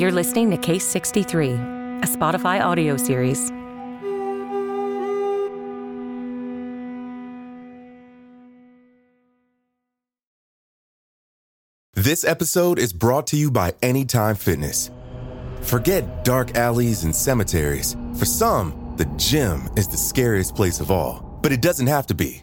You're listening to Case 63, a Spotify audio series. This episode is brought to you by Anytime Fitness. Forget dark alleys and cemeteries. For some, the gym is the scariest place of all, but it doesn't have to be.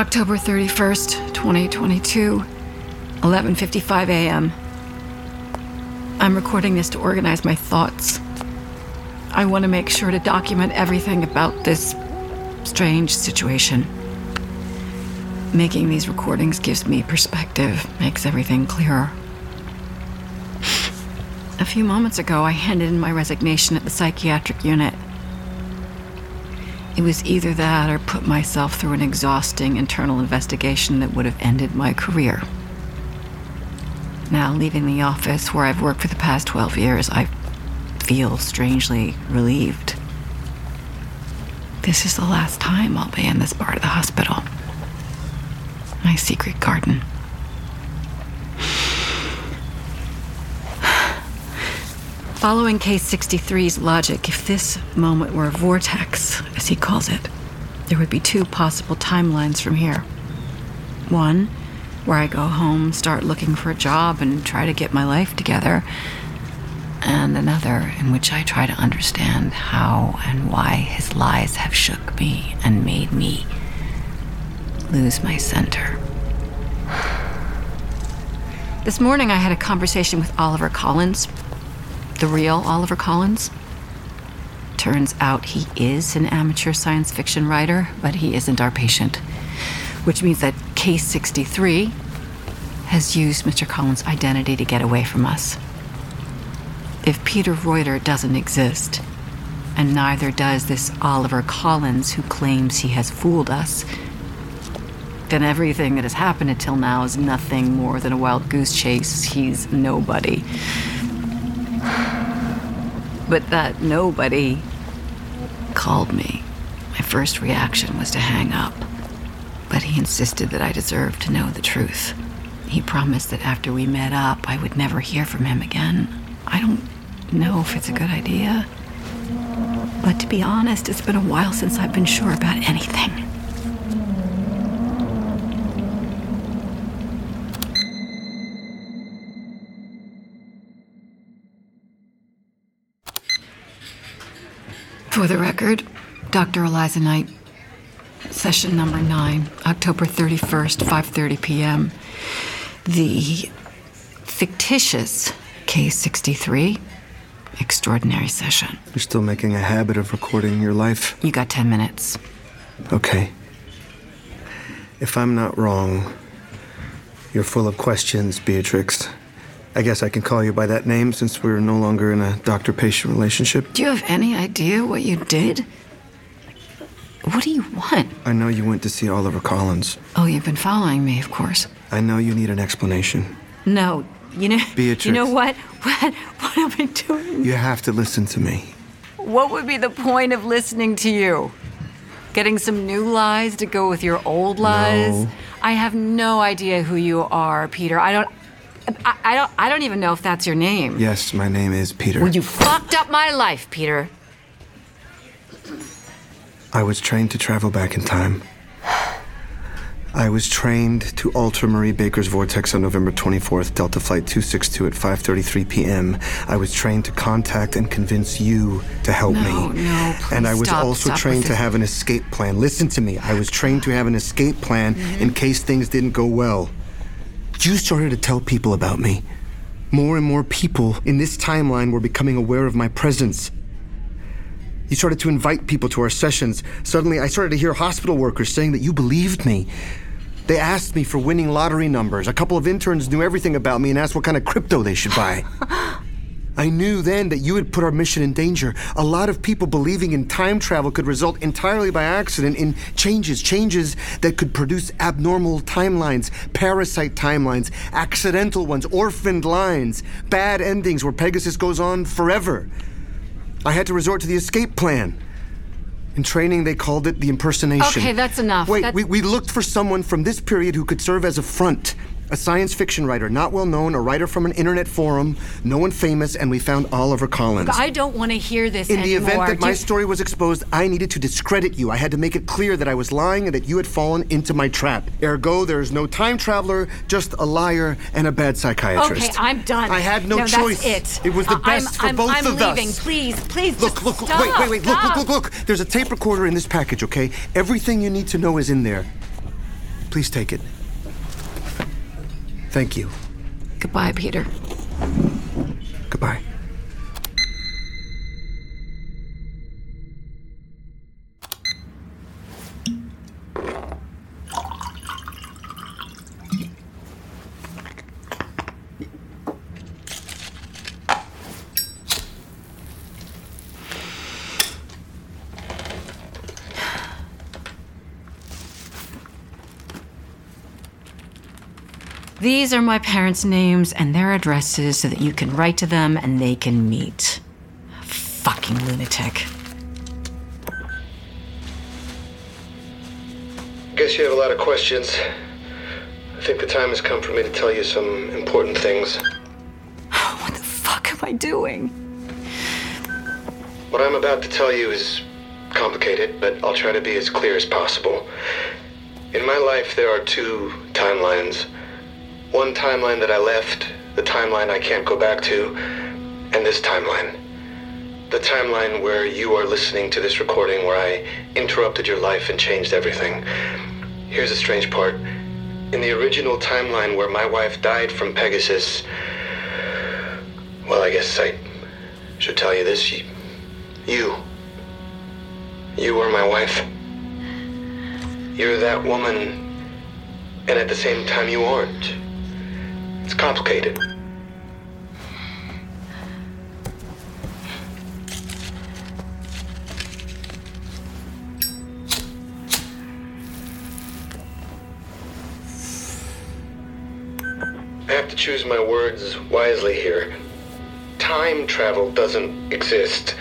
October 31st, 2022, 11:55 a.m. I'm recording this to organize my thoughts. I want to make sure to document everything about this strange situation. Making these recordings gives me perspective, makes everything clearer. A few moments ago, I handed in my resignation at the psychiatric unit. It was either that or put myself through an exhausting internal investigation that would have ended my career. Now, leaving the office where I've worked for the past 12 years, I feel strangely relieved. This is the last time I'll be in this part of the hospital. My secret garden. Following Case 63's logic, if this moment were a vortex, as he calls it, there would be two possible timelines from here. One, where I go home, start looking for a job, and try to get my life together. And another in which I try to understand how and why his lies have shook me and made me lose my center. This morning, I had a conversation with Oliver Collins, the real Oliver Collins. Turns out he is an amateur science fiction writer, but he isn't our patient. Which means that Case 63 has used Mr. Collins' identity to get away from us. If Peter Reuter doesn't exist, and neither does this Oliver Collins who claims he has fooled us, then everything that has happened until now is nothing more than a wild goose chase. He's nobody. But that nobody called me. My first reaction was to hang up. But he insisted that I deserved to know the truth. He promised that after we met up, I would never hear from him again. I don't know if it's a good idea. But to be honest, it's been a while since I've been sure about anything. For the record, Dr. Eliza Knight, session number 9, October 31st, 5:30 p.m. The fictitious case 63 extraordinary session. You're still making a habit of recording your life. You got 10 minutes. Okay. If I'm not wrong, you're full of questions, Beatrix. I guess I can call you by that name since we're no longer in a doctor patient relationship. Do you have any idea what you did? What do you want? I know you went to see Oliver Collins. Oh, you've been following me, of course. I know you need an explanation. No, you know. Beatrix. You know what? What? What am I doing? You have to listen to me. What would be the point of listening to you? Getting some new lies to go with your old lies? No. I have no idea who you are, Peter. I don't. I, I don't. I don't even know if that's your name. Yes, my name is Peter. Well, you fucked up my life, Peter. I was trained to travel back in time. I was trained to alter Marie Baker's vortex on November 24th, Delta Flight 262 at 5:33 p.m. I was trained to contact and convince you to help No, me. no, please and I was stop, also stop trained to have an escape plan. Listen to me. I was trained to have an escape plan Mm-hmm. in case things didn't go well. You started to tell people about me. More and more people in this timeline were becoming aware of my presence. You started to invite people to our sessions. Suddenly, I started to hear hospital workers saying that you believed me. They asked me for winning lottery numbers. A couple of interns knew everything about me and asked what kind of crypto they should buy. I knew then that you had put our mission in danger. A lot of people believing in time travel could result entirely by accident in changes, changes that could produce abnormal timelines, parasite timelines, accidental ones, orphaned lines, bad endings where Pegasus goes on forever. I had to resort to the escape plan. In training, they called it the impersonation. Okay, that's enough. Wait, That's- we, we looked for someone from this period who could serve as a front. A science fiction writer, not well known, a writer from an internet forum, no one famous, and we found Oliver Collins. I don't want to hear this In the event that my story was exposed, I needed to discredit you. I had to make it clear that I was lying and that you had fallen into my trap. Ergo, there is no time traveler, just a liar and a bad psychiatrist. Okay, I'm done. I had no, that's choice. it. It was the I- I'm- best for I'm- both I'm of us. leaving. Please, please. Look, look, stop, wait, wait, wait, look, look, look, look. There's a tape recorder in this package, okay? Everything you need to know is in there. Please take it. Thank you. Goodbye, Peter. Goodbye. These are my parents' names and their addresses so that you can write to them and they can meet. Fucking lunatic. I guess you have a lot of questions. I think the time has come for me to tell you some important things. What the fuck am I doing? What I'm about to tell you is complicated, but I'll try to be as clear as possible. In my life, there are two timelines. One timeline that I left, the timeline I can't go back to, and this timeline. The timeline where you are listening to this recording where I interrupted your life and changed everything. Here's the strange part. In the original timeline where my wife died from Pegasus, well, I guess I should tell you this. You, you, you were my wife. You're that woman, and at the same time, you aren't. It's complicated. I have to choose my words wisely here. Time travel doesn't exist.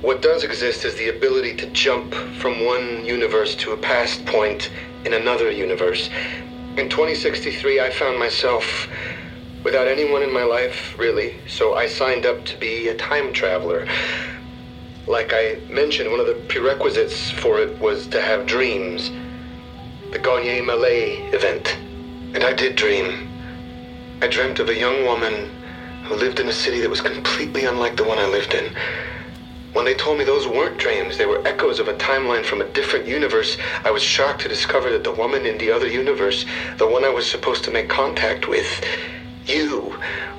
What does exist is the ability to jump from one universe to a past point in another universe. In 2063, I found myself without anyone in my life, really, so I signed up to be a time traveler. Like I mentioned, one of the prerequisites for it was to have dreams. The Garnier Malet event. And I did dream. I dreamt of a young woman who lived in a city that was completely unlike the one I lived in. When they told me those weren't dreams, they were echoes of a timeline from a different universe, I was shocked to discover that the woman in the other universe, the one I was supposed to make contact with, you,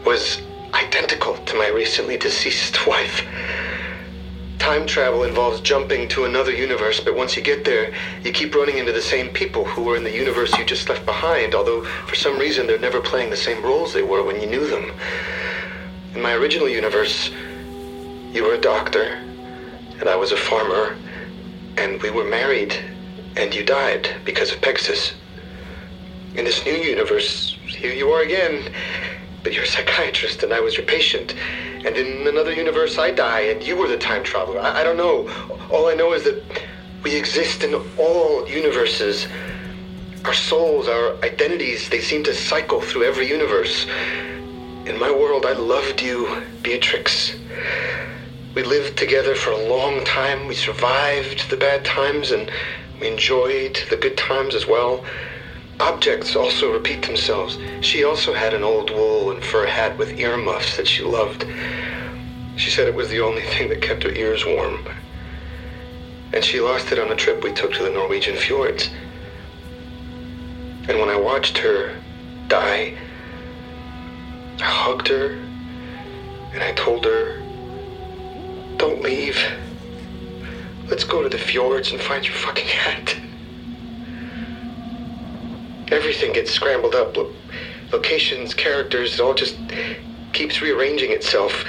was identical to my recently deceased wife. Time travel involves jumping to another universe, but once you get there, you keep running into the same people who were in the universe you just left behind, although for some reason they're never playing the same roles they were when you knew them. In my original universe, you were a doctor, and I was a farmer, and we were married, and you died because of Pegasus. In this new universe, here you are again, but you're a psychiatrist, and I was your patient. And in another universe, I die, and you were the time traveler. I, I don't know. All I know is that we exist in all universes. Our souls, our identities, they seem to cycle through every universe. In my world, I loved you, Beatrix. We lived together for a long time. We survived the bad times and we enjoyed the good times as well. Objects also repeat themselves. She also had an old wool and fur hat with earmuffs that she loved. She said it was the only thing that kept her ears warm. And she lost it on a trip we took to the Norwegian fjords. And when I watched her die, I hugged her and I told her, Don't leave. Let's go to the fjords and find your fucking hat. everything gets scrambled up. Lo- locations, characters, it all just keeps rearranging itself.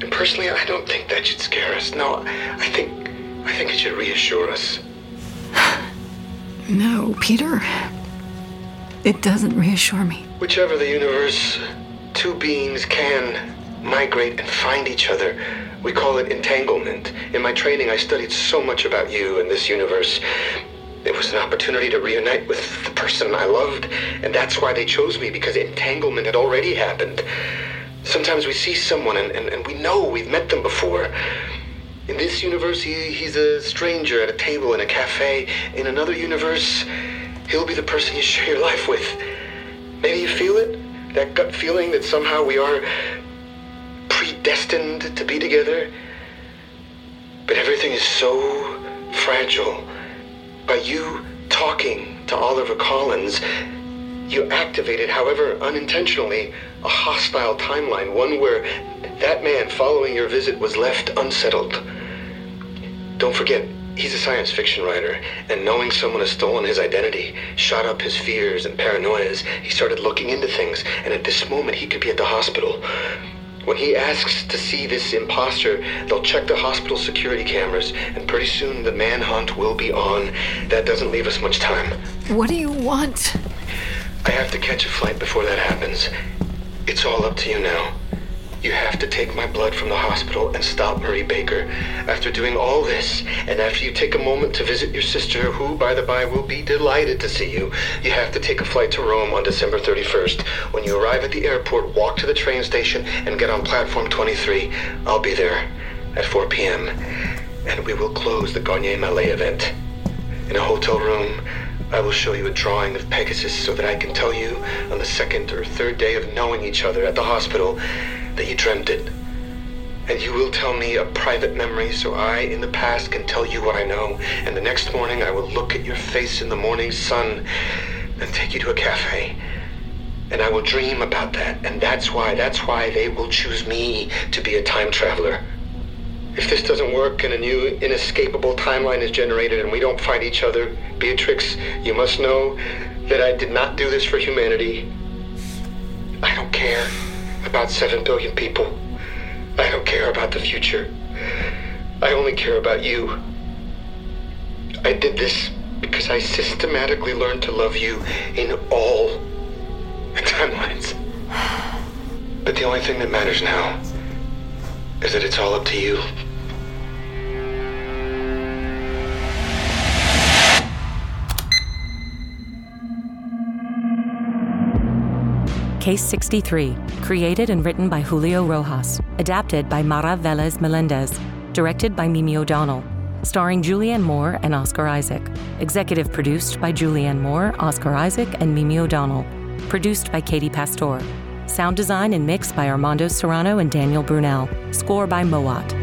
And personally, I don't think that should scare us. No, I think I think it should reassure us. No, Peter. It doesn't reassure me. Whichever the universe, two beings can migrate and find each other. We call it entanglement. In my training, I studied so much about you and this universe. It was an opportunity to reunite with the person I loved, and that's why they chose me, because entanglement had already happened. Sometimes we see someone and, and, and we know we've met them before. In this universe, he, he's a stranger at a table in a cafe. In another universe, he'll be the person you share your life with. Maybe you feel it? That gut feeling that somehow we are predestined to be together? But everything is so fragile. By you talking to Oliver Collins, you activated, however unintentionally, a hostile timeline, one where that man following your visit was left unsettled. Don't forget, he's a science fiction writer, and knowing someone has stolen his identity shot up his fears and paranoias. He started looking into things, and at this moment he could be at the hospital. When he asks to see this imposter, they'll check the hospital security cameras, and pretty soon the manhunt will be on. That doesn't leave us much time. What do you want? I have to catch a flight before that happens. It's all up to you now. You have to take my blood from the hospital and stop Marie Baker. After doing all this, and after you take a moment to visit your sister, who, by the by, will be delighted to see you, you have to take a flight to Rome on December 31st. When you arrive at the airport, walk to the train station and get on platform 23. I'll be there at 4 p.m. And we will close the Garnier Malet event. In a hotel room, I will show you a drawing of Pegasus so that I can tell you on the second or third day of knowing each other at the hospital that you dreamt it. And you will tell me a private memory so I, in the past, can tell you what I know. And the next morning, I will look at your face in the morning sun and take you to a cafe. And I will dream about that. And that's why, that's why they will choose me to be a time traveler. If this doesn't work and a new inescapable timeline is generated and we don't find each other, Beatrix, you must know that I did not do this for humanity. I don't care about seven billion people. I don't care about the future. I only care about you. I did this because I systematically learned to love you in all timelines. But the only thing that matters now is that it's all up to you. Case 63, created and written by Julio Rojas, adapted by Mara Vélez Meléndez, directed by Mimi O'Donnell, starring Julianne Moore and Oscar Isaac, executive produced by Julianne Moore, Oscar Isaac, and Mimi O'Donnell, produced by Katie Pastore, sound design and mix by Armando Serrano and Daniel Brunelle, score by Mowat.